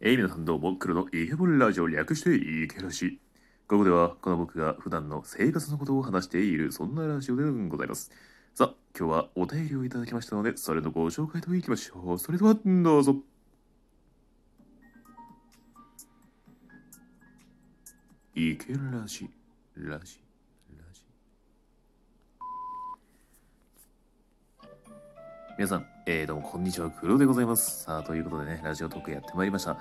えー、皆さんどうも、黒のイケボンラジオ略してイケラジ。ここでは、この僕が普段の生活のことを話している、そんなラジオでございます。さあ、今日はお便りをいただきましたので、それのご紹介といきましょう。それでは、どうぞ。イケラジ、ラジ、皆さん、えー、どうもこんにちは、黒でございます。さあ、ということでね、ラジオトークやってまいりました。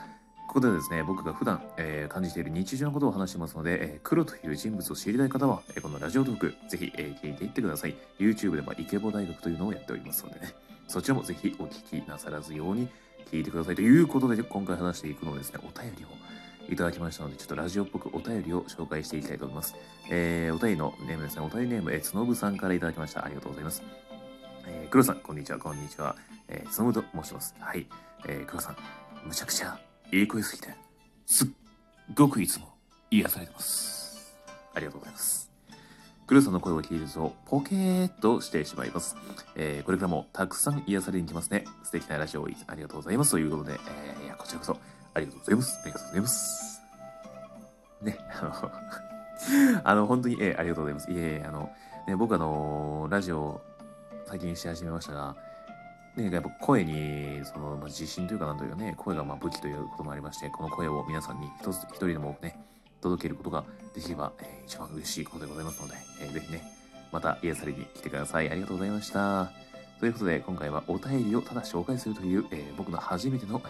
ここでですね、僕が普段、えー感じている日常のことを話しますので、えー黒という人物を知りたい方は、えーこのラジオトーク、ぜひ、えー聞いていってください。YouTube ではイケボ大学というのをやっておりますのでね、そちらもぜひお聞きなさらずように聞いてください。ということで、今回話していくのはですね、お便りをいただきましたので、ちょっとラジオっぽくお便りを紹介していきたいと思います。えーお便りのネームですね、お便りネーム、えー、つのぶさんからいただきました。ありがとうございます。えー、黒さん、こんにちは、こんにちは。えー、つのぶと申します。はい。えー、黒さん、むちゃくちゃいい声すぎて、すっごくいつも癒されてます。ありがとうございます。黒さんの声を聞いてると、ポケーっとしてしまいます。えーこれからもたくさん癒されに来ますね。素敵なラジオをありがとうございます。ということで、えー、こちらこそ、ありがとうございます。ありがとうございます。ね、あの、あの、本当に、えーありがとうございます。いえいえ、あの、ね、僕あのラジオ、最近し始めましたが、ね、やっぱ声に、その、まあ、自信というかなんというかね、声がま武器ということもありまして、この声を皆さんに一つ、一人でもね、届けることができれば、えー一番嬉しいことでございますので、えーぜひね、また癒されに来てください。ありがとうございました。ということで、今回はお便りをただ紹介するという、えー僕の初めての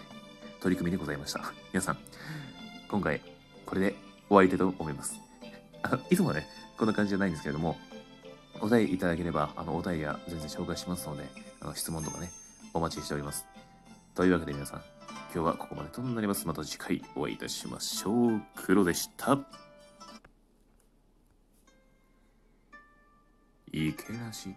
取り組みでございました。皆さん、今回、これで終わりたいと思います。いつもはね、こんな感じじゃないんですけれども、お便りいただければ、あの、お便りは全然紹介しますので、あの、質問とかね、お待ちしております。というわけで皆さん、今日はここまでとなります。また次回お会いいたしましょう。黒でした。いけなし。